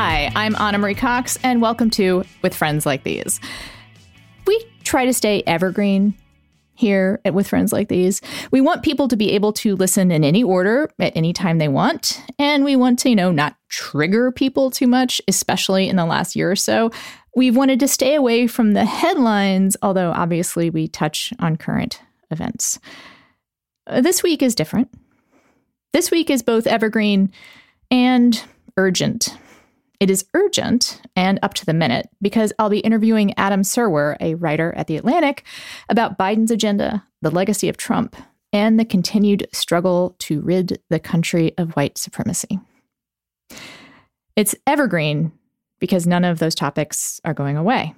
Hi, I'm Ana Marie Cox, and welcome to With Friends Like These. We try to stay evergreen here at With Friends Like These. We want people to be able to listen in any order at any time they want, and we want to, you know, not trigger people too much, especially in the last year or so. We've wanted to stay away from the headlines, although obviously we touch on current events. Uh, this week is different. This week is both evergreen and urgent. It is urgent and up to the minute because I'll be interviewing Adam Serwer, a writer at The Atlantic, about Biden's agenda, the legacy of Trump, and the continued struggle to rid the country of white supremacy. It's evergreen because none of those topics are going away.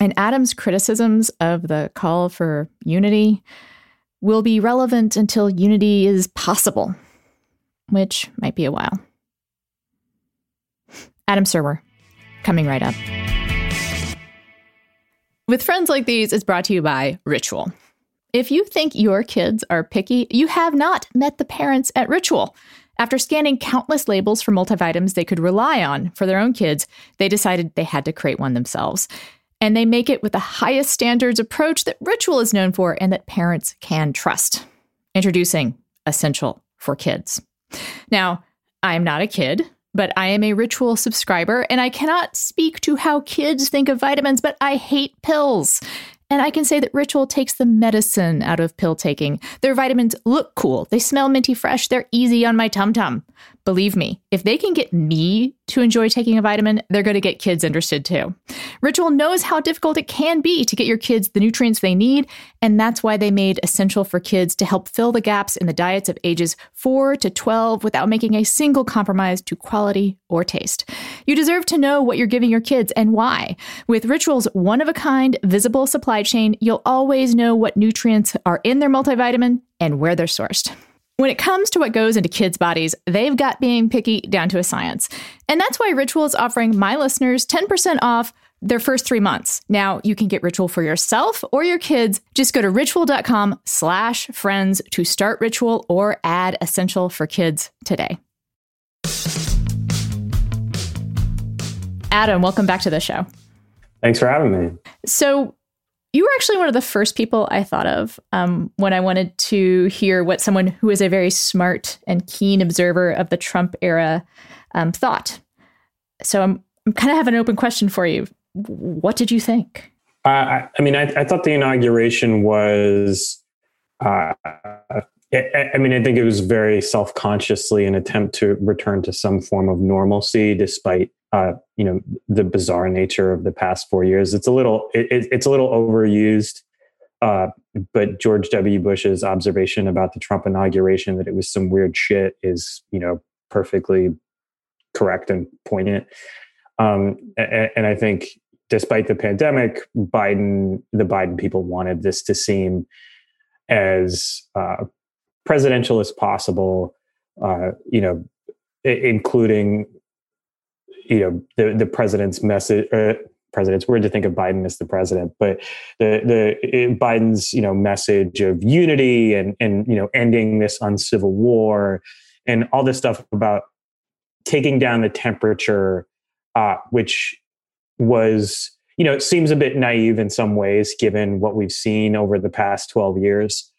And Adam's criticisms of the call for unity will be relevant until unity is possible, which might be a while. Adam Serwer, coming right up. With Friends Like These is brought to you by Ritual. If you think your kids are picky, you have not met the parents at Ritual. After scanning countless labels for multivitamins they could rely on for their own kids, they decided they had to create one themselves. And they make it with the highest standards approach that Ritual is known for and that parents can trust. Introducing Essential for Kids. Now, I'm not a kid, but I am a ritual subscriber and I cannot speak to how kids think of vitamins, but I hate pills. And I can say that Ritual takes the medicine out of pill taking. Their vitamins look cool, they smell minty fresh, they're easy on my tum tum. Believe me, if they can get me to enjoy taking a vitamin, they're going to get kids interested too. Ritual knows how difficult it can be to get your kids the nutrients they need, and that's why they made Essential for Kids to help fill the gaps in the diets of ages 4 to 12 without making a single compromise to quality or taste. You deserve to know what you're giving your kids and why. With Ritual's one of a kind, visible supply chain, you'll always know what nutrients are in their multivitamin and where they're sourced. When it comes to what goes into kids' bodies, they've got being picky down to a science. And that's why Ritual is offering my listeners 10% off their first three months. Now you can get Ritual for yourself or your kids. Just go to ritual.com slash friends to start Ritual or add Essential for Kids today. Adam, welcome back to the show. Thanks for having me. So you were actually one of the first people I thought of um, when I wanted to hear what someone who is a very smart and keen observer of the Trump era um, thought. So I'm, I'm kind of have an open question for you. What did you think? Uh, I, mean, I, I, thought the inauguration was. Uh, I, mean, I think it was very self-consciously an attempt to return to some form of normalcy, despite uh, you know the bizarre nature of the past four years. It's a little it, it's a little overused, uh, but George W. Bush's observation about the Trump inauguration that it was some weird shit is you know perfectly correct and poignant. Um, and, and I think despite the pandemic, Biden the Biden people wanted this to seem as uh, presidential as possible. Uh, you know, including you know the the president's message. Uh, president's weird to think of Biden as the president, but the the Biden's you know message of unity and and you know ending this uncivil war and all this stuff about taking down the temperature, uh, which was you know it seems a bit naive in some ways given what we've seen over the past twelve years.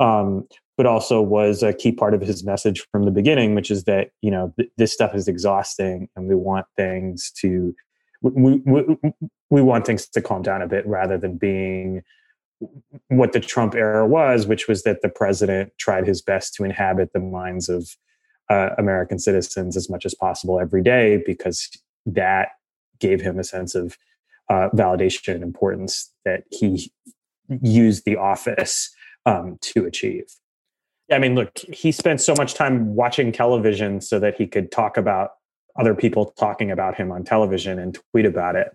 Um, but also was a key part of his message from the beginning, which is that you know th- this stuff is exhausting, and we want things to we, we, we want things to calm down a bit rather than being what the Trump era was, which was that the president tried his best to inhabit the minds of uh, American citizens as much as possible every day because that gave him a sense of uh, validation and importance that he used the office um, to achieve. I mean, look, he spent so much time watching television so that he could talk about other people talking about him on television and tweet about it.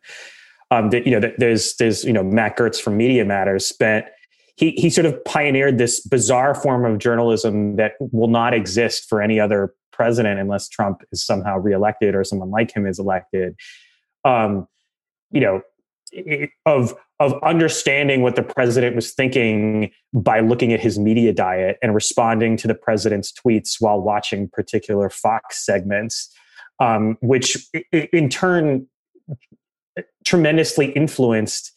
Um, that, you know, there's there's you know Matt Gertz from Media Matters spent he he sort of pioneered this bizarre form of journalism that will not exist for any other president unless Trump is somehow reelected or someone like him is elected. Um, you know, of of understanding what the president was thinking by looking at his media diet and responding to the president's tweets while watching particular Fox segments. um, which in turn tremendously influenced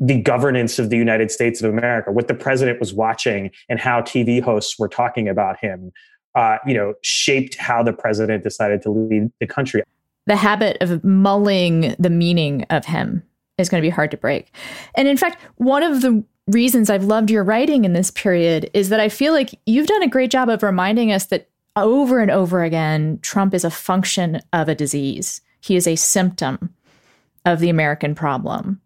the governance of the United States of America, what the president was watching and how TV hosts were talking about him, uh, you know, shaped how the president decided to lead the country. The habit of mulling the meaning of him is going to be hard to break. And in fact, one of the reasons I've loved your writing in this period is that I feel like you've done a great job of reminding us that over and over again, Trump is a function of a disease. He is a symptom of the American problem.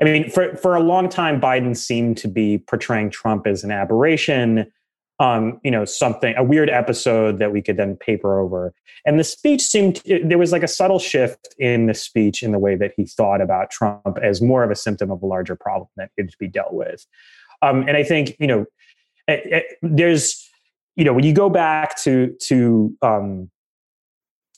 I mean, for, for a long time, Biden seemed to be portraying Trump as an aberration, um, you know, something, a weird episode that we could then paper over. And the speech seemed, there was like a subtle shift in the speech in the way that he thought about Trump as more of a symptom of a larger problem that needed to be dealt with. Um, and I think, you know, it, it, there's, you know, when you go back to, to, um,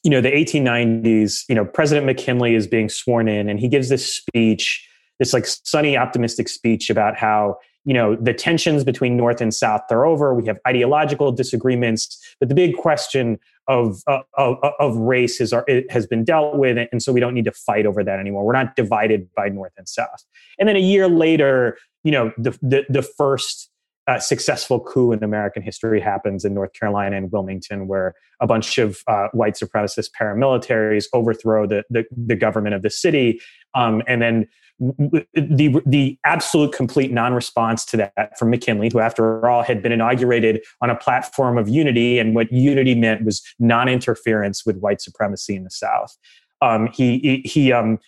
you know, the 1890s, you know, President McKinley is being sworn in and he gives this speech, this like sunny, optimistic speech about how, you know, the tensions between North and South are over. We have ideological disagreements, but the big question of, uh, of, of race is, has been dealt with. And so we don't need to fight over that anymore. We're not divided by North and South. And then a year later, you know, the, the, the first uh, successful coup in American history happens in North Carolina and Wilmington, where a bunch of uh, white supremacist paramilitaries overthrow the, the, the government of the city. Um, and then the, the absolute complete non response to that from McKinley, who, after all, had been inaugurated on a platform of unity. And what unity meant was non interference with white supremacy in the South. Um, he, he, um,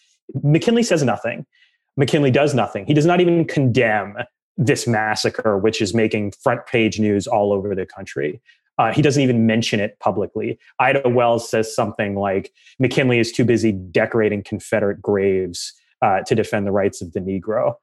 McKinley says nothing. McKinley does nothing. He does not even condemn this massacre, which is making front page news all over the country. Uh, he doesn't even mention it publicly. Ida Wells says something like McKinley is too busy decorating Confederate graves uh, to defend the rights of the Negro.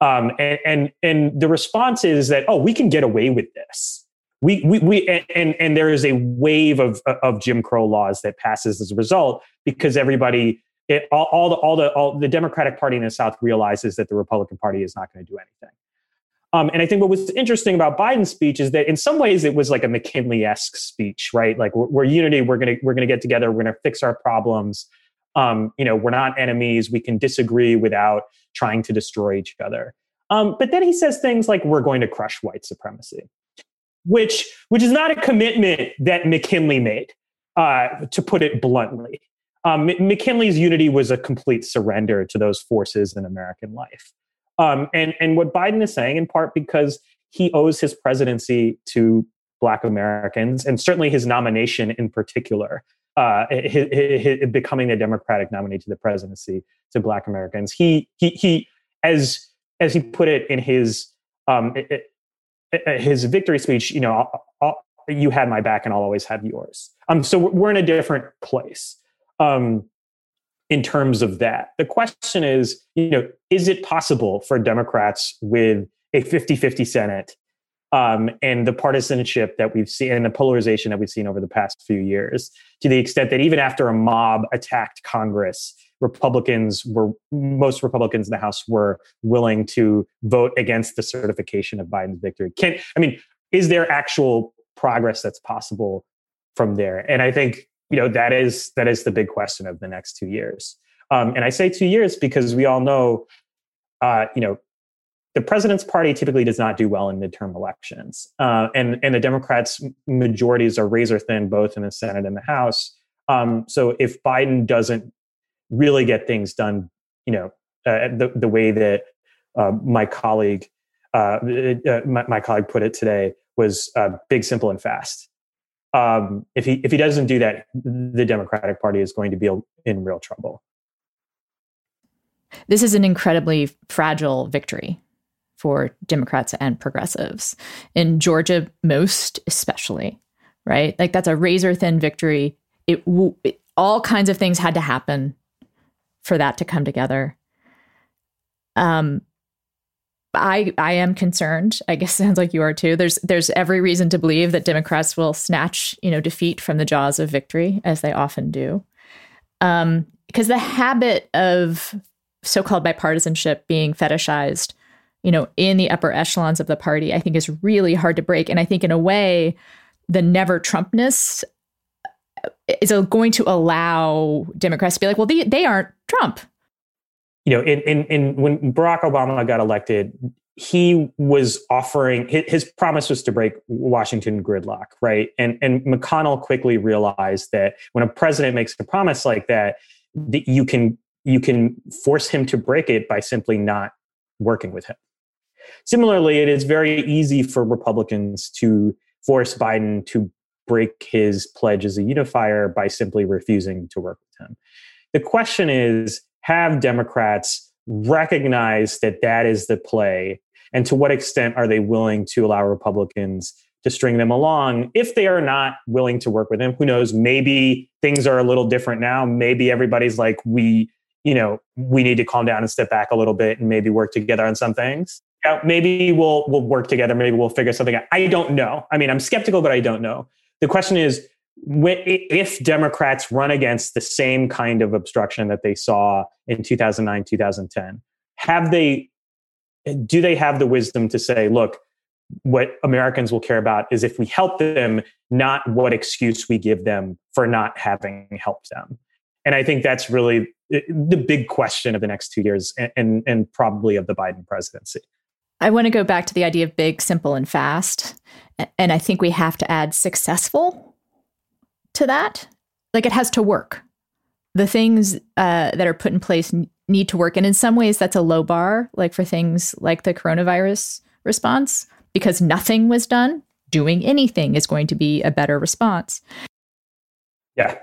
Um, and, and, and the response is that, oh, we can get away with this. We, we, we and, and there is a wave of, of Jim Crow laws that passes as a result because everybody it, all, all, the all the all the Democratic Party in the South realizes that the Republican Party is not going to do anything. Um, and I think what was interesting about Biden's speech is that in some ways it was like a McKinley-esque speech, right? Like we're, we're unity, we're gonna we're gonna get together, we're gonna fix our problems. Um, you know, we're not enemies. We can disagree without trying to destroy each other. Um, but then he says things like we're going to crush white supremacy, which which is not a commitment that McKinley made, uh, to put it bluntly. Um, McKinley's unity was a complete surrender to those forces in American life. Um, and, and what Biden is saying, in part because he owes his presidency to Black Americans, and certainly his nomination in particular, uh, his, his, becoming the Democratic nominee to the presidency to Black Americans. He, he, he as, as he put it in his, um, his victory speech, you know, I'll, I'll, you had my back and I'll always have yours. Um, so we're in a different place. Um, in terms of that. The question is, you know, is it possible for Democrats with a 50-50 Senate um, and the partisanship that we've seen and the polarization that we've seen over the past few years, to the extent that even after a mob attacked Congress, Republicans were most Republicans in the House were willing to vote against the certification of Biden's victory. Can I mean, is there actual progress that's possible from there? And I think you know that is that is the big question of the next two years. Um, and i say two years because we all know uh, you know the president's party typically does not do well in midterm elections. Uh, and and the democrats majorities are razor thin both in the senate and the house. Um, so if biden doesn't really get things done you know uh, the, the way that uh, my colleague uh, uh, my, my, colleague put it today was big simple and fast um, if he if he doesn't do that, the Democratic Party is going to be in real trouble. This is an incredibly fragile victory for Democrats and progressives in Georgia, most especially. Right, like that's a razor thin victory. It, it all kinds of things had to happen for that to come together. Um, I I am concerned. I guess sounds like you are too. There's there's every reason to believe that Democrats will snatch you know defeat from the jaws of victory as they often do, um, because the habit of so-called bipartisanship being fetishized, you know, in the upper echelons of the party, I think is really hard to break. And I think in a way, the never Trumpness is going to allow Democrats to be like, well, they, they aren't Trump. You know, in, in, in when Barack Obama got elected, he was offering his, his, promise was to break Washington gridlock, right? And and McConnell quickly realized that when a president makes a promise like that, that you can you can force him to break it by simply not working with him. Similarly, it is very easy for Republicans to force Biden to break his pledge as a unifier by simply refusing to work with him. The question is have Democrats recognize that that is the play? And to what extent are they willing to allow Republicans to string them along if they are not willing to work with him? Who knows? Maybe things are a little different now. Maybe everybody's like, we, you know, we need to calm down and step back a little bit and maybe work together on some things maybe we'll we'll work together. Maybe we'll figure something out. I don't know. I mean, I'm skeptical, but I don't know. The question is, if Democrats run against the same kind of obstruction that they saw in 2009, 2010, have they? Do they have the wisdom to say, look, what Americans will care about is if we help them, not what excuse we give them for not having helped them. And I think that's really the big question of the next two years and, and, and probably of the Biden presidency. I want to go back to the idea of big, simple, and fast. And I think we have to add successful to that. Like it has to work. The things uh, that are put in place need to work. And in some ways, that's a low bar, like for things like the coronavirus response, because nothing was done. Doing anything is going to be a better response. Yeah.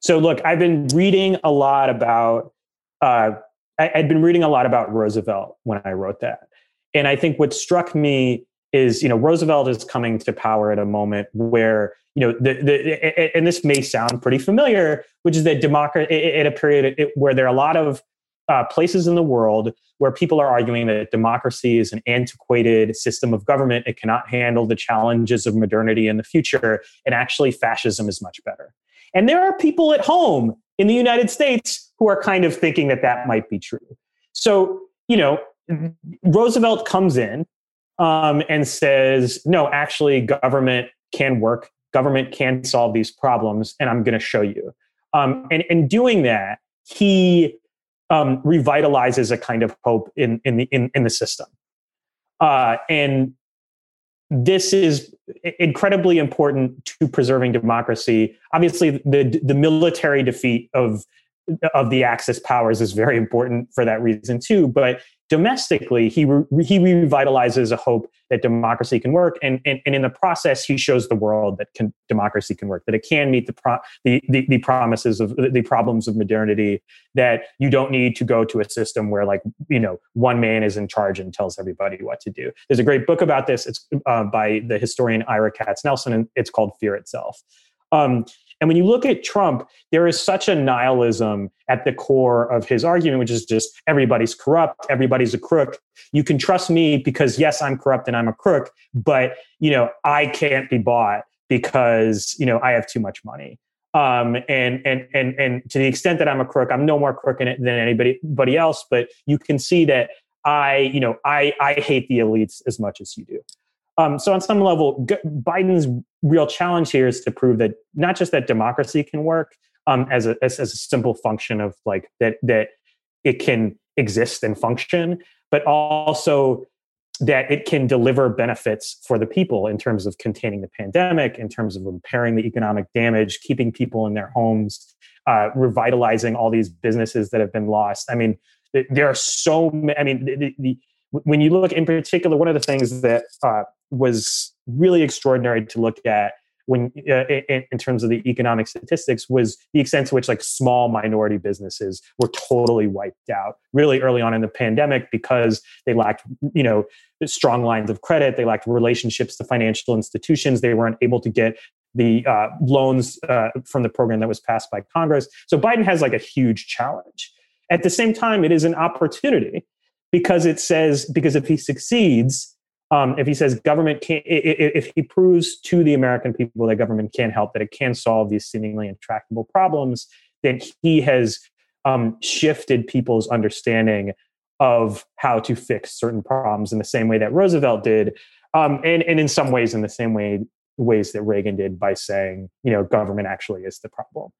So, look, I've been reading a lot about, uh, I, I'd been reading a lot about Roosevelt when I wrote that. And I think what struck me is, you know, Roosevelt is coming to power at a moment where, you know, the, the and this may sound pretty familiar, which is that democracy at a period where there are a lot of uh, places in the world where people are arguing that democracy is an antiquated system of government. It cannot handle the challenges of modernity in the future. And actually, fascism is much better. And there are people at home in the United States who are kind of thinking that that might be true. So, you know, Roosevelt comes in um, and says, no, actually, government can work, government can solve these problems, and I'm going to show you. Um, and in doing that, he um, revitalizes a kind of hope in, in, the, in, in the system. Uh, and this is incredibly important to preserving democracy. Obviously, the, the military defeat of of the Axis powers is very important for that reason too. But domestically, he re- he revitalizes a hope that democracy can work, and, and and in the process, he shows the world that can, democracy can work, that it can meet the, pro- the, the the promises of the problems of modernity, that you don't need to go to a system where like you know one man is in charge and tells everybody what to do. There's a great book about this. It's uh, by the historian Ira Katznelson, and it's called Fear Itself. Um, and when you look at Trump, there is such a nihilism at the core of his argument, which is just everybody's corrupt, everybody's a crook. You can trust me because yes, I'm corrupt and I'm a crook, but you know, I can't be bought because, you know, I have too much money. Um, and and and and to the extent that I'm a crook, I'm no more crook in it than anybody, anybody else. But you can see that I, you know, I I hate the elites as much as you do. Um, so on some level, G- Biden's real challenge here is to prove that not just that democracy can work um, as, a, as, as a simple function of like that that it can exist and function, but also that it can deliver benefits for the people in terms of containing the pandemic, in terms of repairing the economic damage, keeping people in their homes, uh, revitalizing all these businesses that have been lost. I mean, there are so many. I mean, the, the, when you look in particular, one of the things that uh, was really extraordinary to look at when uh, in, in, terms of the economic statistics was the extent to which like small minority businesses were totally wiped out really early on in the pandemic because they lacked you know strong lines of credit they lacked relationships to financial institutions they weren't able to get the uh, loans uh, from the program that was passed by congress. So biden has like a huge challenge. At the same time it is an opportunity because it says because if he succeeds um, if he says government can't, if he proves to the american people that government can help that it can solve these seemingly intractable problems then he has um, shifted people's understanding of how to fix certain problems in the same way that roosevelt did um, and, and in some ways in the same way ways that Reagan did by saying, you know, government actually is the problem.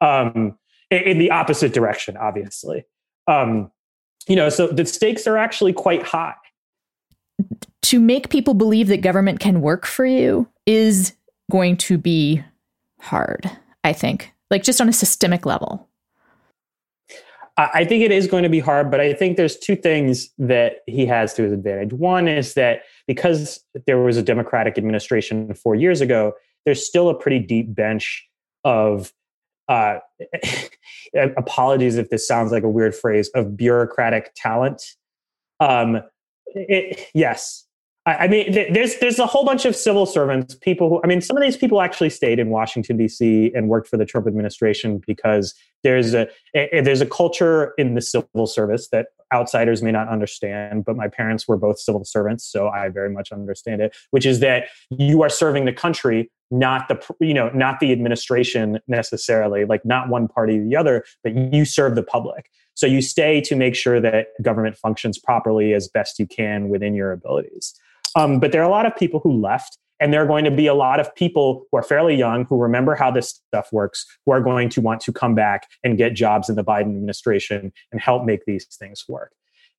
Um, in, in, the opposite direction, obviously. Um, you know, so the stakes are actually quite high. To make people believe that government can work for you is going to be hard, I think, like just on a systemic level. I think it is going to be hard, but I think there's two things that he has to his advantage. One is that because there was a Democratic administration four years ago, there's still a pretty deep bench of uh, apologies if this sounds like a weird phrase of bureaucratic talent. Um, it, yes, I, I mean, there's there's a whole bunch of civil servants, people who I mean, some of these people actually stayed in Washington D.C. and worked for the Trump administration because there's a, a there's a culture in the civil service that outsiders may not understand, but my parents were both civil servants, so I very much understand it. Which is that you are serving the country, not the you know not the administration necessarily, like not one party or the other, but you serve the public. So you stay to make sure that government functions properly as best you can within your abilities. Um, but there are a lot of people who left, and there are going to be a lot of people who are fairly young who remember how this stuff works, who are going to want to come back and get jobs in the Biden administration and help make these things work.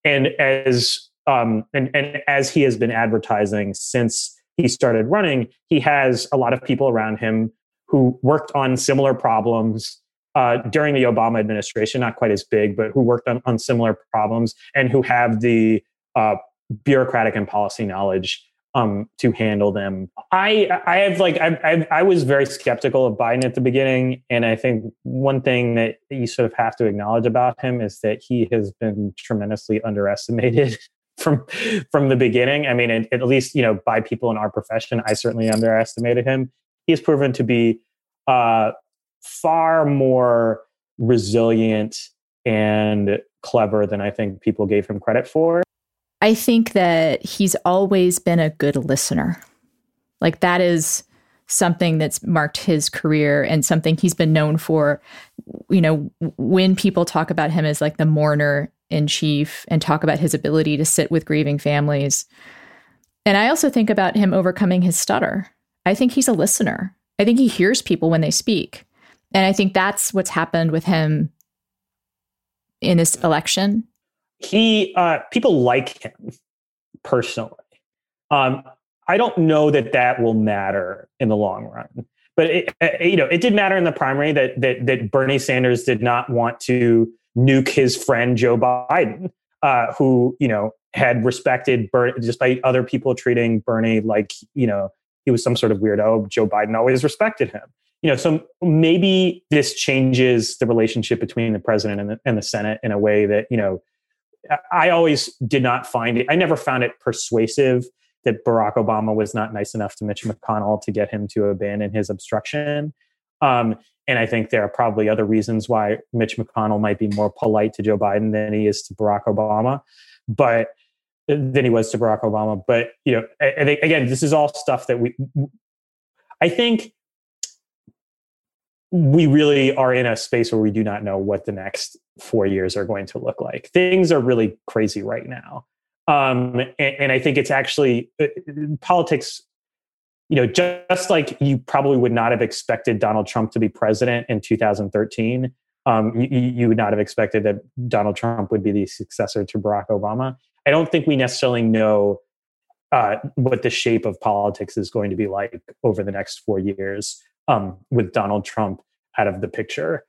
And as um, and, and as he has been advertising since he started running, he has a lot of people around him who worked on similar problems uh, during the Obama administration, not quite as big, but who worked on, on similar problems and who have the uh, bureaucratic and policy knowledge um, to handle them. I I have like I, I, was very skeptical of Biden at the beginning, and I think one thing that you sort of have to acknowledge about him is that he has been tremendously underestimated from from the beginning. I mean, at, at least you know by people in our profession, I certainly underestimated him. He's proven to be uh, far more resilient and clever than I think people gave him credit for. I think that he's always been a good listener. Like that is something that's marked his career and something he's been known for. You know, when people talk about him as like the mourner in chief and talk about his ability to sit with grieving families. And I also think about him overcoming his stutter. I think he's a listener. I think he hears people when they speak. And I think that's what's happened with him in this election he uh, people like him personally. Um, I don't know that that will matter in the long run, but it, uh, you know, it did matter in the primary that that that Bernie Sanders did not want to nuke his friend Joe Biden, uh, who you know had respected Bernie despite other people treating Bernie like you know he was some sort of weirdo. Joe Biden always respected him. You know, so maybe this changes the relationship between the president and the, and the Senate in a way that you know I always did not find it, I never found it persuasive that Barack Obama was not nice enough to Mitch McConnell to get him to abandon his obstruction. Um, and I think there are probably other reasons why Mitch McConnell might be more polite to Joe Biden than he is to Barack Obama, but than he was to Barack Obama. But you know, I, I think, again, this is all stuff that we. I think we really are in a space where we do not know what the next four years are going to look like. Things are really crazy right now. Um, and, and, I think it's actually uh, politics, you know, just like you probably would not have expected Donald Trump to be president in 2013. Um, you, you would not have expected that Donald Trump would be the successor to Barack Obama. I don't think we necessarily know uh, what the shape of politics is going to be like over the next four years um, with Donald Trump out of the picture.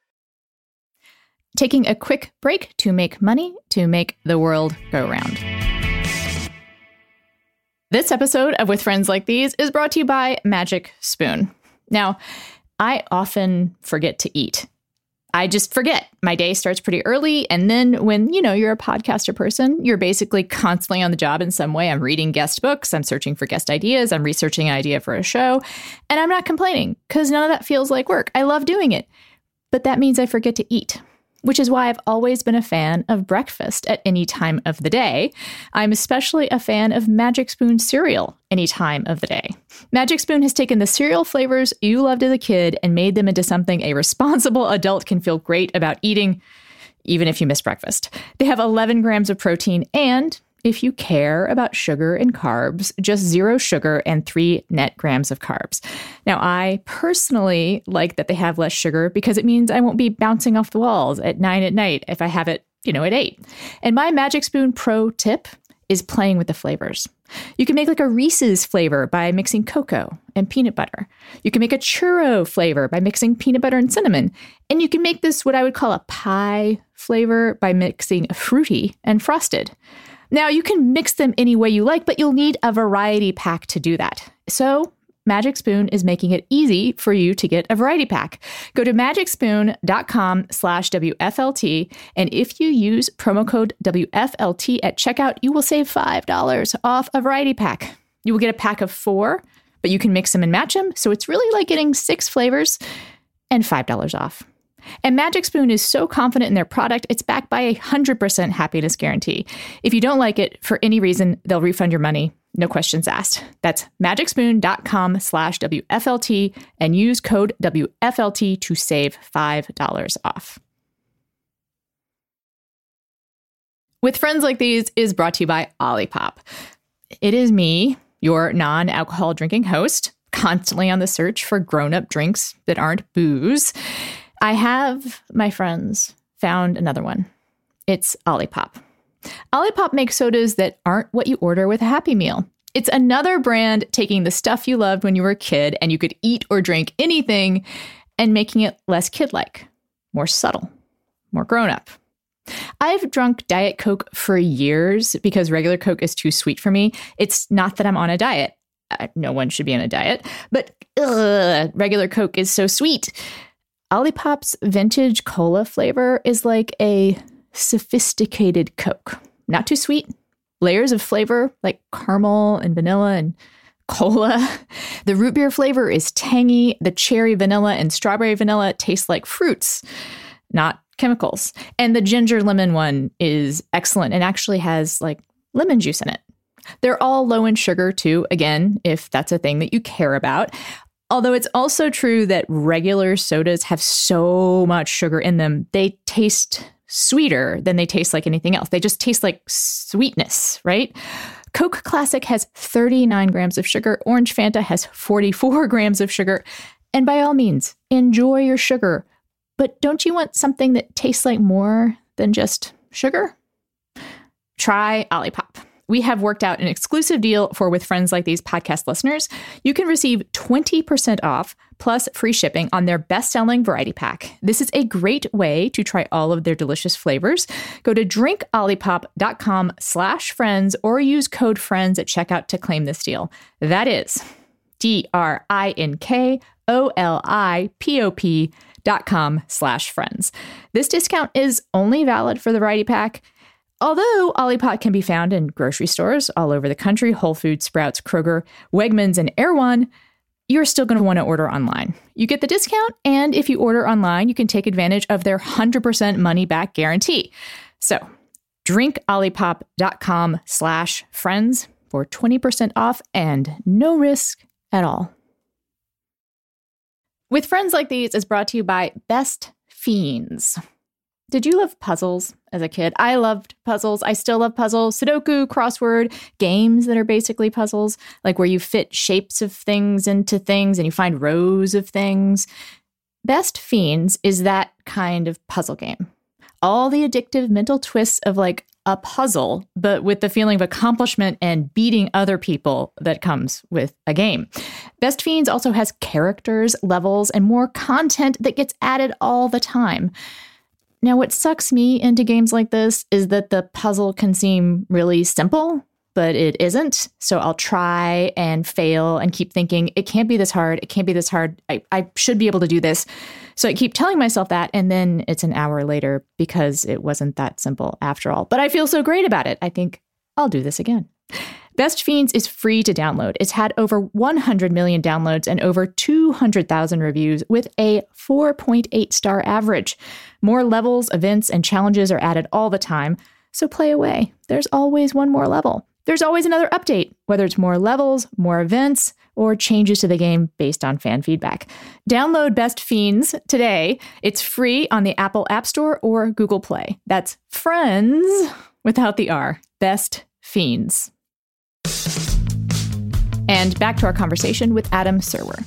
Taking a quick break to make money to make the world go round. This episode of With Friends Like These is brought to you by Magic Spoon. Now, I often forget to eat. I just forget. My day starts pretty early. And then when, you know, you're a podcaster person, you're basically constantly on the job in some way. I'm reading guest books, I'm searching for guest ideas, I'm researching an idea for a show. And I'm not complaining because none of that feels like work. I love doing it. But that means I forget to eat which is why I've always been a fan of breakfast at any time of the day. I'm especially a fan of Magic Spoon cereal any time of the day. Magic Spoon has taken the cereal flavors you loved as a kid and made them into something a responsible adult can feel great about eating, even if you miss breakfast. They have 11 grams of protein and if you care about sugar and carbs, just zero sugar and three net grams of carbs. Now, I personally like that they have less sugar because it means I won't be bouncing off the walls at nine at night if I have it, you know, at eight. And my Magic Spoon Pro tip is playing with the flavors. You can make like a Reese's flavor by mixing cocoa and peanut butter. You can make a churro flavor by mixing peanut butter and cinnamon. And you can make this what I would call a pie flavor by mixing fruity and frosted. Now, you can mix them any way you like, but you'll need a variety pack to do that. So, Magic Spoon is making it easy for you to get a variety pack. Go to magicspoon.com slash WFLT, and if you use promo code WFLT at checkout, you will save $5 off a variety pack. You will get a pack of four, but you can mix them and match them, so it's really like getting six flavors and $5 off. And Magic Spoon is so confident in their product, it's backed by a 100% happiness guarantee. If you don't like it for any reason, they'll refund your money, no questions asked. That's magicspoon.com slash WFLT and use code WFLT to save $5 off. With Friends Like These is brought to you by Olipop. It is me, your non alcohol drinking host, constantly on the search for grown up drinks that aren't booze. I have, my friends, found another one. It's Olipop. Olipop makes sodas that aren't what you order with a Happy Meal. It's another brand taking the stuff you loved when you were a kid and you could eat or drink anything and making it less kid like, more subtle, more grown up. I've drunk Diet Coke for years because regular Coke is too sweet for me. It's not that I'm on a diet. Uh, no one should be on a diet, but ugh, regular Coke is so sweet. Olipop's vintage cola flavor is like a sophisticated Coke. Not too sweet, layers of flavor like caramel and vanilla and cola. The root beer flavor is tangy. The cherry vanilla and strawberry vanilla taste like fruits, not chemicals. And the ginger lemon one is excellent and actually has like lemon juice in it. They're all low in sugar too, again, if that's a thing that you care about. Although it's also true that regular sodas have so much sugar in them, they taste sweeter than they taste like anything else. They just taste like sweetness, right? Coke Classic has 39 grams of sugar, Orange Fanta has 44 grams of sugar. And by all means, enjoy your sugar. But don't you want something that tastes like more than just sugar? Try Olipop we have worked out an exclusive deal for With Friends Like These podcast listeners. You can receive 20% off plus free shipping on their best selling variety pack. This is a great way to try all of their delicious flavors. Go to drinkolipop.com slash friends or use code friends at checkout to claim this deal. That is D R I N K O L I P O P dot com slash friends. This discount is only valid for the variety pack. Although Olipop can be found in grocery stores all over the country Whole Foods, Sprouts, Kroger, Wegmans, and Erewhon, you're still going to want to order online. You get the discount, and if you order online, you can take advantage of their 100% money back guarantee. So, drinkolipop.com slash friends for 20% off and no risk at all. With Friends Like These is brought to you by Best Fiends. Did you love puzzles as a kid? I loved puzzles. I still love puzzles. Sudoku, crossword, games that are basically puzzles, like where you fit shapes of things into things and you find rows of things. Best Fiends is that kind of puzzle game. All the addictive mental twists of like a puzzle, but with the feeling of accomplishment and beating other people that comes with a game. Best Fiends also has characters, levels, and more content that gets added all the time. Now, what sucks me into games like this is that the puzzle can seem really simple, but it isn't. So I'll try and fail and keep thinking, it can't be this hard. It can't be this hard. I, I should be able to do this. So I keep telling myself that. And then it's an hour later because it wasn't that simple after all. But I feel so great about it. I think I'll do this again. Best Fiends is free to download. It's had over 100 million downloads and over 200,000 reviews with a 4.8 star average. More levels, events, and challenges are added all the time, so play away. There's always one more level. There's always another update, whether it's more levels, more events, or changes to the game based on fan feedback. Download Best Fiends today. It's free on the Apple App Store or Google Play. That's friends without the R. Best fiends. And back to our conversation with Adam Serwer.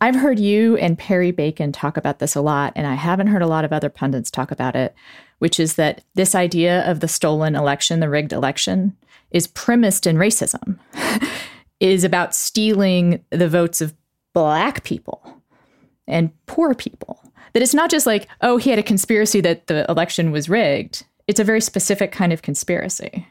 I've heard you and Perry Bacon talk about this a lot, and I haven't heard a lot of other pundits talk about it, which is that this idea of the stolen election, the rigged election, is premised in racism, is about stealing the votes of black people and poor people. That it's not just like, oh, he had a conspiracy that the election was rigged. It's a very specific kind of conspiracy.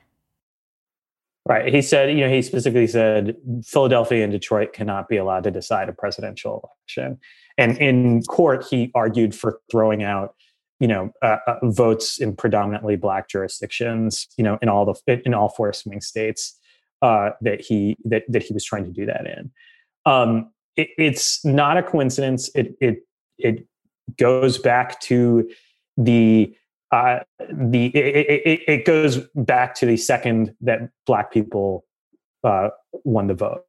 Right. He said, you know, he specifically said Philadelphia and Detroit cannot be allowed to decide a presidential election. And in court, he argued for throwing out, you know, uh, uh, votes in predominantly black jurisdictions, you know, in all the in all four swing states uh, that he that that he was trying to do that in. Um, it, it's not a coincidence. It it it goes back to the uh, the it, it, it, goes back to the second that black people uh, won the vote.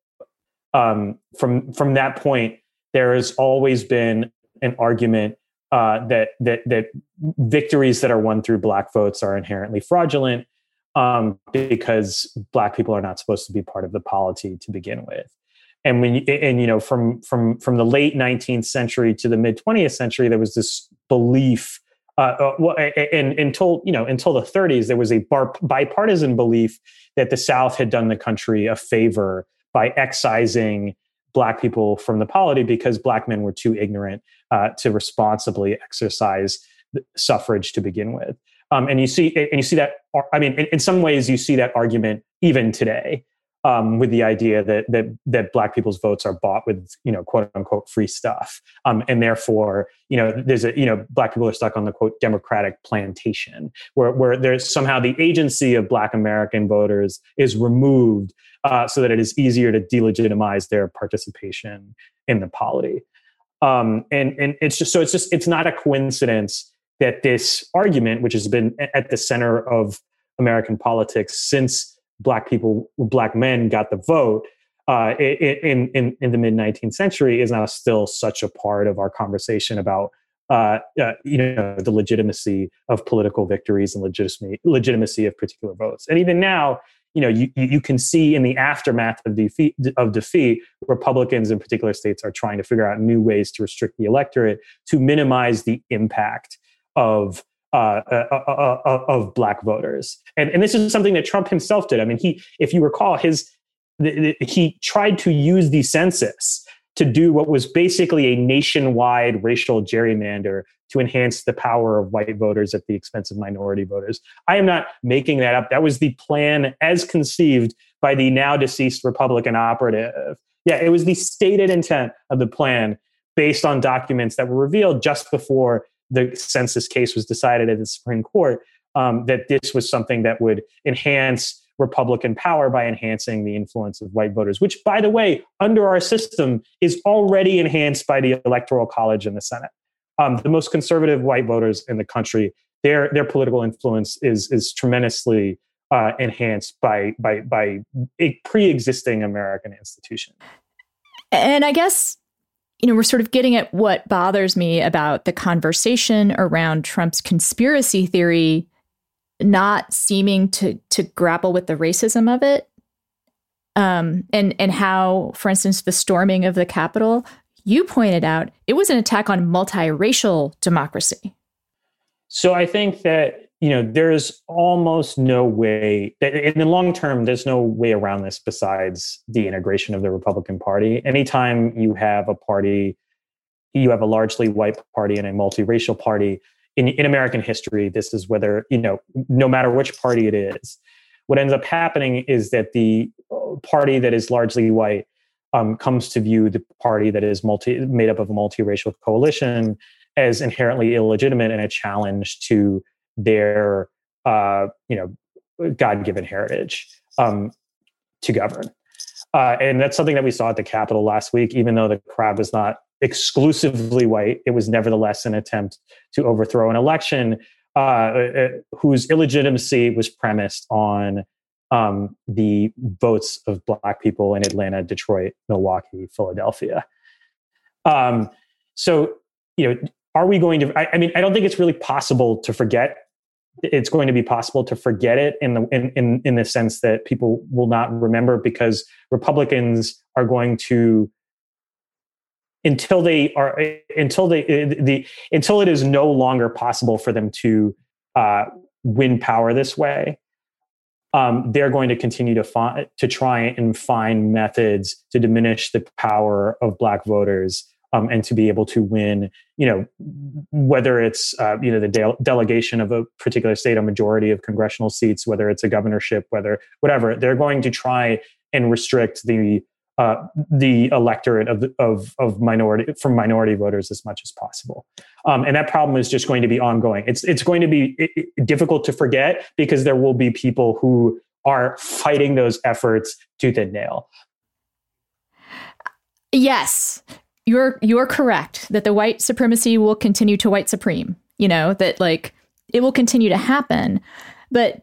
Um, from from that point, there has always been an argument uh, that that that victories that are won through black votes are inherently fraudulent um, because black people are not supposed to be part of the polity to begin with. And when you, and you know from from from the late 19th century to the mid 20th century, there was this belief uh, uh, well, and, until you know until the 30s, there was a bipartisan belief that the South had done the country a favor by excising black people from the polity because black men were too ignorant uh, to responsibly exercise suffrage to begin with. Um, and you see, and you see that. I mean, in, some ways, you see that argument even today um, with the idea that that that black people's votes are bought with you know quote unquote free stuff, um, and therefore you know there's a you know black people are stuck on the quote democratic plantation where where there's somehow the agency of black American voters is removed uh, so that it is easier to delegitimize their participation in the polity. Um, and and it's just so it's just it's not a coincidence that this argument, which has been at the center of American politics since black people, black men got the vote uh, in, in, in the mid 19th century is now still such a part of our conversation about uh, uh, you know the legitimacy of political victories and legitimacy legitimacy of particular votes. And even now, you know, you you can see in the aftermath of defeat of defeat, Republicans in particular states are trying to figure out new ways to restrict the electorate to minimize the impact of uh, uh, uh, uh, of black voters. And, and this is something that Trump himself did. I mean, he, if you recall, his the, the, he tried to use the census to do what was basically a nationwide racial gerrymander to enhance the power of white voters at the expense of minority voters. I am not making that up. That was the plan as conceived by the now deceased Republican operative. Yeah, it was the stated intent of the plan based on documents that were revealed just before the census case was decided at the Supreme Court, um, that this was something that would enhance Republican power by enhancing the influence of white voters, which, by the way, under our system is already enhanced by the Electoral College and the Senate. Um, the most conservative white voters in the country, their their political influence is is tremendously uh, enhanced by by by a pre-existing American institution. And I guess you know, we're sort of getting at what bothers me about the conversation around Trump's conspiracy theory not seeming to to grapple with the racism of it. Um, and and how, for instance, the storming of the Capitol, you pointed out it was an attack on multiracial democracy. So I think that you know there's almost no way that in the long term there's no way around this besides the integration of the republican party. Anytime you have a party you have a largely white party and a multiracial party in, in american history this is whether you know no matter which party it is what ends up happening is that the uh, party that is largely white um, comes to view the party that is multi made up of a multiracial coalition as inherently illegitimate and a challenge to their uh, you know god-given heritage um, to govern. Uh, and that's something that we saw at the capitol last week even though the crowd was not exclusively white it was nevertheless an attempt to overthrow an election uh, uh whose illegitimacy was premised on um, the votes of black people in atlanta detroit milwaukee philadelphia. Um, so you know are we going to I, I, mean i don't think it's really possible to forget. It's going to be possible to forget it in the in, in in the sense that people will not remember because Republicans are going to until they are until they the until it is no longer possible for them to uh, win power this way um, they're going to continue to find to try and find methods to diminish the power of black voters um, and to be able to win you know whether it's uh, you know the de- delegation of a particular state a majority of congressional seats whether it's a governorship whether whatever they're going to try and restrict the uh, the electorate of, of, of minority from minority voters as much as possible. Um, and that problem is just going to be ongoing. It's, it's going to be difficult to forget because there will be people who are fighting those efforts tooth and nail. Yes, you're you're correct that the white supremacy will continue to white supreme. You know that like it will continue to happen, but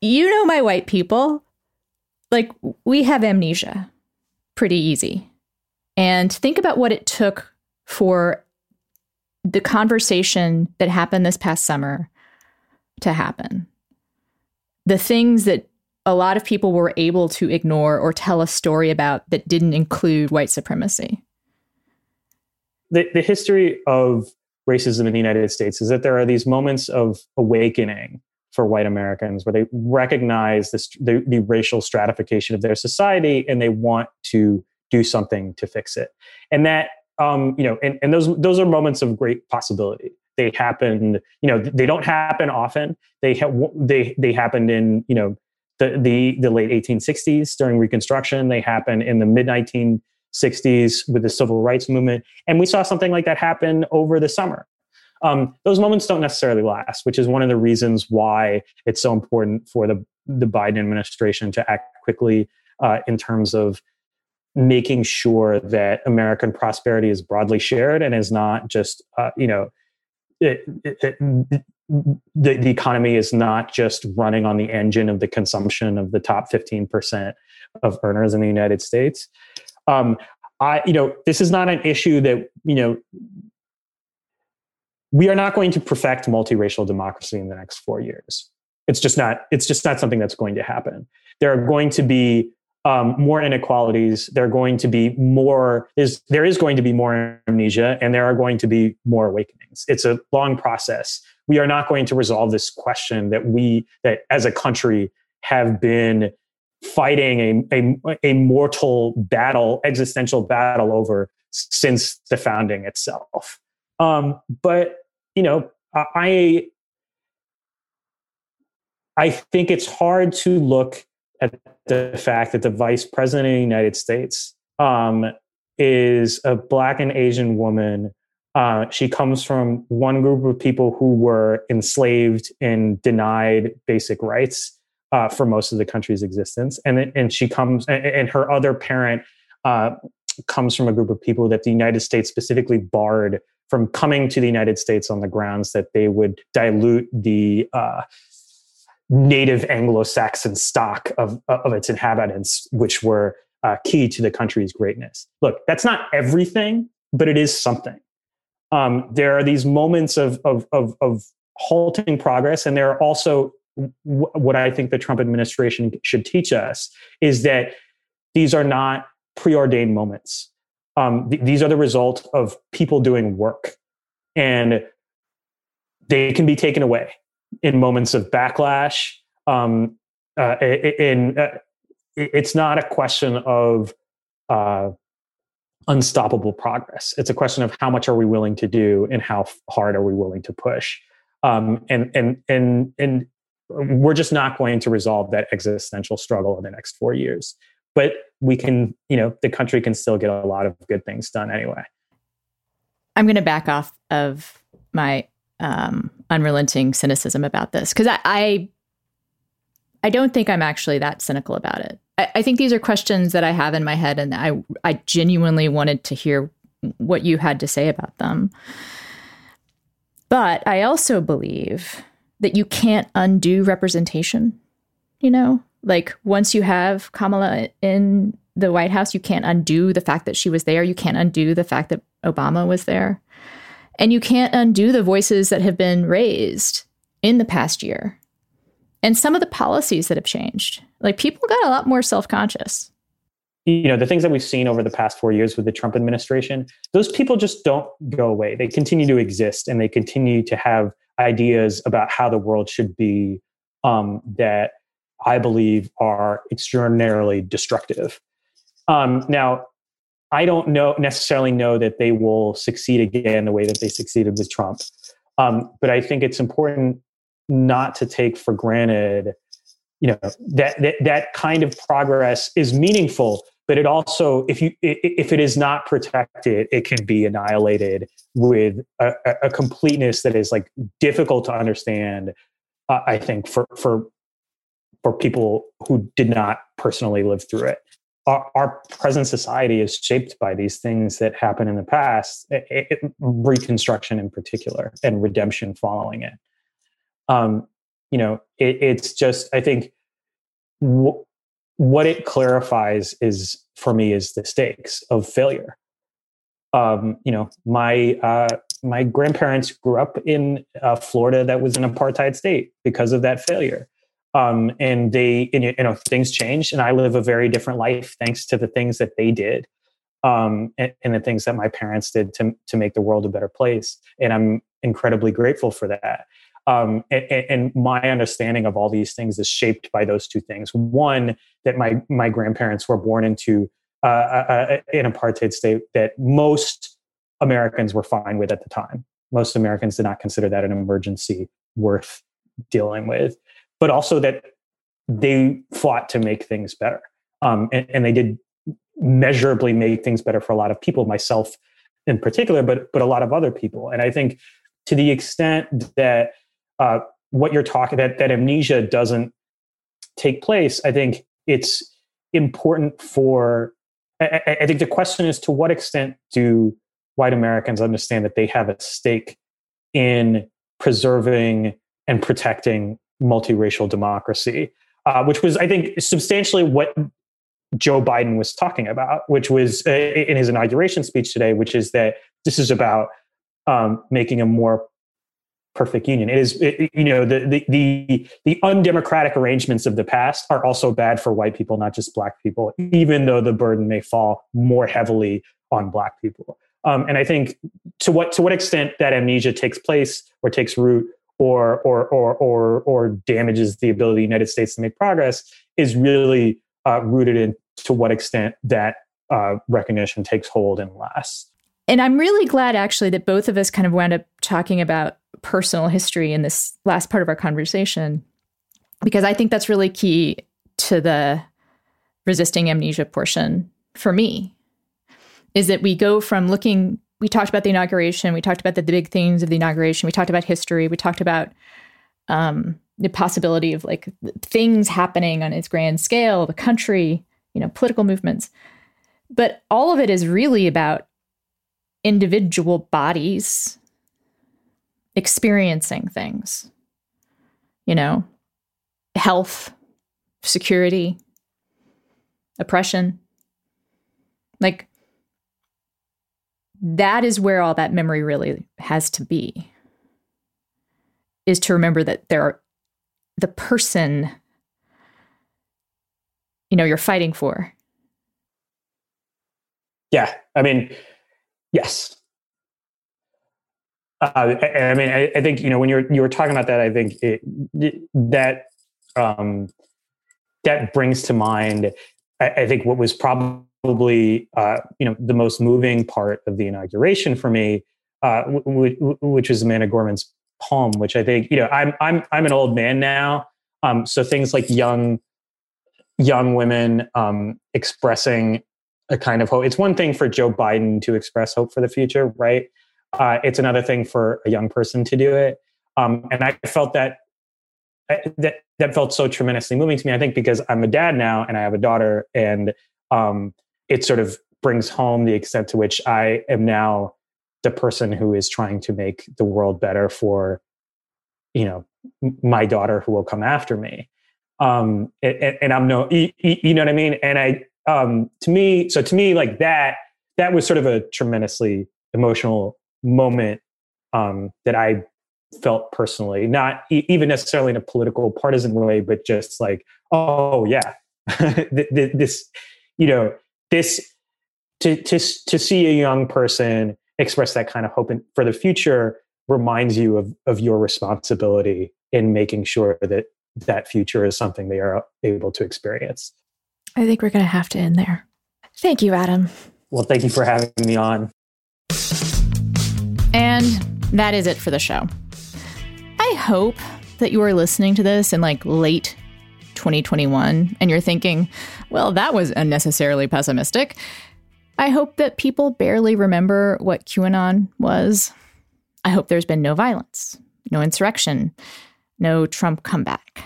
you know my white people like we have amnesia pretty easy. And think about what it took for the conversation that happened this past summer to happen. The things that a lot of people were able to ignore or tell a story about that didn't include white supremacy. The, the history of racism in the United States is that there are these moments of awakening for white Americans where they recognize this, the, the racial stratification of their society and they want to do something to fix it. And that, um, you know, and, and those, those are moments of great possibility. They happen, you know, they don't happen often. They, ha- they, they happened in, you know, the, the, the late 1860s during Reconstruction. They happened in the mid 1960s with the civil rights movement. And we saw something like that happen over the summer um, those moments don't necessarily last, which is one of the reasons why it's so important for the the Biden administration to act quickly uh, in terms of making sure that American prosperity is broadly shared and is not just uh, you know it, it, it, the, the economy is not just running on the engine of the consumption of the top 15% of earners in the United States. Um, I, you know, this is not an issue that, you know, we are not going to perfect multiracial democracy in the next four years. It's just not. It's just not something that's going to happen. There are going to be um, more inequalities. There are going to be more. Is there is going to be more amnesia, and there are going to be more awakenings. It's a long process. We are not going to resolve this question that we that as a country have been fighting a, a, a mortal battle, existential battle over since the founding itself. Um, but you know, I I think it's hard to look at the fact that the vice president of the United States um, is a black and Asian woman. Uh, she comes from one group of people who were enslaved and denied basic rights uh, for most of the country's existence, and and she comes and, and her other parent uh, comes from a group of people that the United States specifically barred from coming to the United States on the grounds that they would dilute the uh, native Anglo-Saxon stock of, of its inhabitants, which were uh, key to the country's greatness. Look, that's not everything, but it is something. Um, there are these moments of, of, of, of halting progress, and there are also what I think the Trump administration should teach us is that these are not preordained moments. Um, th- these are the result of people doing work. And they can be taken away in moments of backlash. Um, uh, in, uh, it's not a question of uh, unstoppable progress it's a question of how much are we willing to do and how hard are we willing to push um, and and and and we're just not going to resolve that existential struggle in the next four years but we can, you know, the country can still get a lot of good things done anyway. I'm going to back off of my um, unrelenting cynicism about this because I, I, I don't think I'm actually that cynical about it. I, I think these are questions that I have in my head, and I I genuinely wanted to hear what you had to say about them. But I also believe that you can't undo representation. You know, like once you have Kamala in the White House, you can't undo the fact that she was there. You can't undo the fact that Obama was there. And you can't undo the voices that have been raised in the past year and some of the policies that have changed. Like people got a lot more self conscious. You know, the things that we've seen over the past four years with the Trump administration, those people just don't go away. They continue to exist and they continue to have ideas about how the world should be um, that I believe are extraordinarily destructive. Um, now, I don't know necessarily know that they will succeed again the way that they succeeded with Trump. Um, but I think it's important not to take for granted, you know, that, that that kind of progress is meaningful. But it also, if you if it is not protected, it can be annihilated with a, a completeness that is like difficult to understand. Uh, I think for for for people who did not personally live through it our, our, present society is shaped by these things that happen in the past, it, it, Reconstruction in particular, and redemption following it. Um, you know, it, it's just I think w- what it clarifies is for me is the stakes of failure. Um, you know, my uh, my grandparents grew up in uh, Florida that was an apartheid state because of that failure. Um, and they you know things changed and i live a very different life thanks to the things that they did um, and, and, the things that my parents did to, to make the world a better place. And i'm incredibly grateful for that um, and, and, my understanding of all these things is shaped by those two things one that my my grandparents were born into uh, uh, an apartheid state that most americans were fine with at the time most americans did not consider that an emergency worth dealing with but also that they fought to make things better. Um, and, and, they did measurably make things better for a lot of people, myself in particular, but but a lot of other people. And I think to the extent that uh, what you're talking that that amnesia doesn't take place, I think it's important for. I, I think the question is to what extent do white Americans understand that they have a stake in preserving and protecting multiracial democracy, uh, which was, I think, substantially what Joe Biden was talking about, which was uh, in his inauguration speech today, which is that this is about um, making a more perfect union. It is, it, you know, the, the, the the undemocratic arrangements of the past are also bad for white people, not just black people, even though the burden may fall more heavily on black people. Um, and I think to what to what extent that amnesia takes place or takes root or or or or or damages the ability of the United States to make progress is really uh, rooted in to what extent that uh, recognition takes hold and lasts. And I'm really glad actually that both of us kind of wound up talking about personal history in this last part of our conversation, because I think that's really key to the resisting amnesia portion for me. Is that we go from looking we talked about the inauguration. We talked about the, the big themes of the inauguration. We talked about history. We talked about um, the possibility of like things happening on its grand scale, the country, you know, political movements. But all of it is really about individual bodies experiencing things, you know, health, security, oppression. Like that is where all that memory really has to be is to remember that there are the person you know you're fighting for yeah i mean yes. Uh, I, I, mean I, I, think you know when you're you were talking about that i think it, that um that brings to mind I, I think what was probably probably uh, you know the most moving part of the inauguration for me, uh, w- w- which was Amanda Gorman's poem, which I think you know I'm I'm I'm an old man now, um, so things like young young women um, expressing a kind of hope. It's one thing for Joe Biden to express hope for the future, right? Uh, it's another thing for a young person to do it, um, and I felt that that that felt so tremendously moving to me. I think because I'm a dad now and I have a daughter, and um, it sort of brings home the extent to which I am now the person who is trying to make the world better for, you know, my daughter who will come after me. Um, and, and I'm no, you, you know what I mean? And I, um, to me, so to me, like that, that was sort of a tremendously emotional moment um, that I felt personally, not e- even necessarily in a political partisan way, but just like, oh yeah, this, you know, this to to to see a young person express that kind of hope in, for the future reminds you of of your responsibility in making sure that that future is something they are able to experience. I think we're going to have to end there. Thank you, Adam. Well, thank you for having me on. And that is it for the show. I hope that you are listening to this in like late 2021 and you're thinking, well, that was unnecessarily pessimistic. I hope that people barely remember what QAnon was. I hope there's been no violence, no insurrection, no Trump comeback.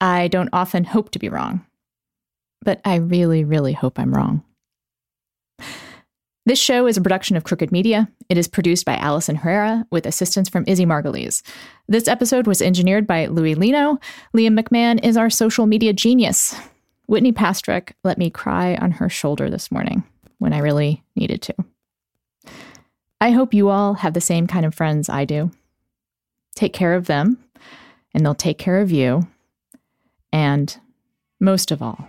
I don't often hope to be wrong, but I really, really hope I'm wrong. This show is a production of Crooked Media. It is produced by Allison Herrera with assistance from Izzy Margulies. This episode was engineered by Louis Lino. Liam McMahon is our social media genius. Whitney Pastorek let me cry on her shoulder this morning when I really needed to. I hope you all have the same kind of friends I do. Take care of them, and they'll take care of you. And most of all,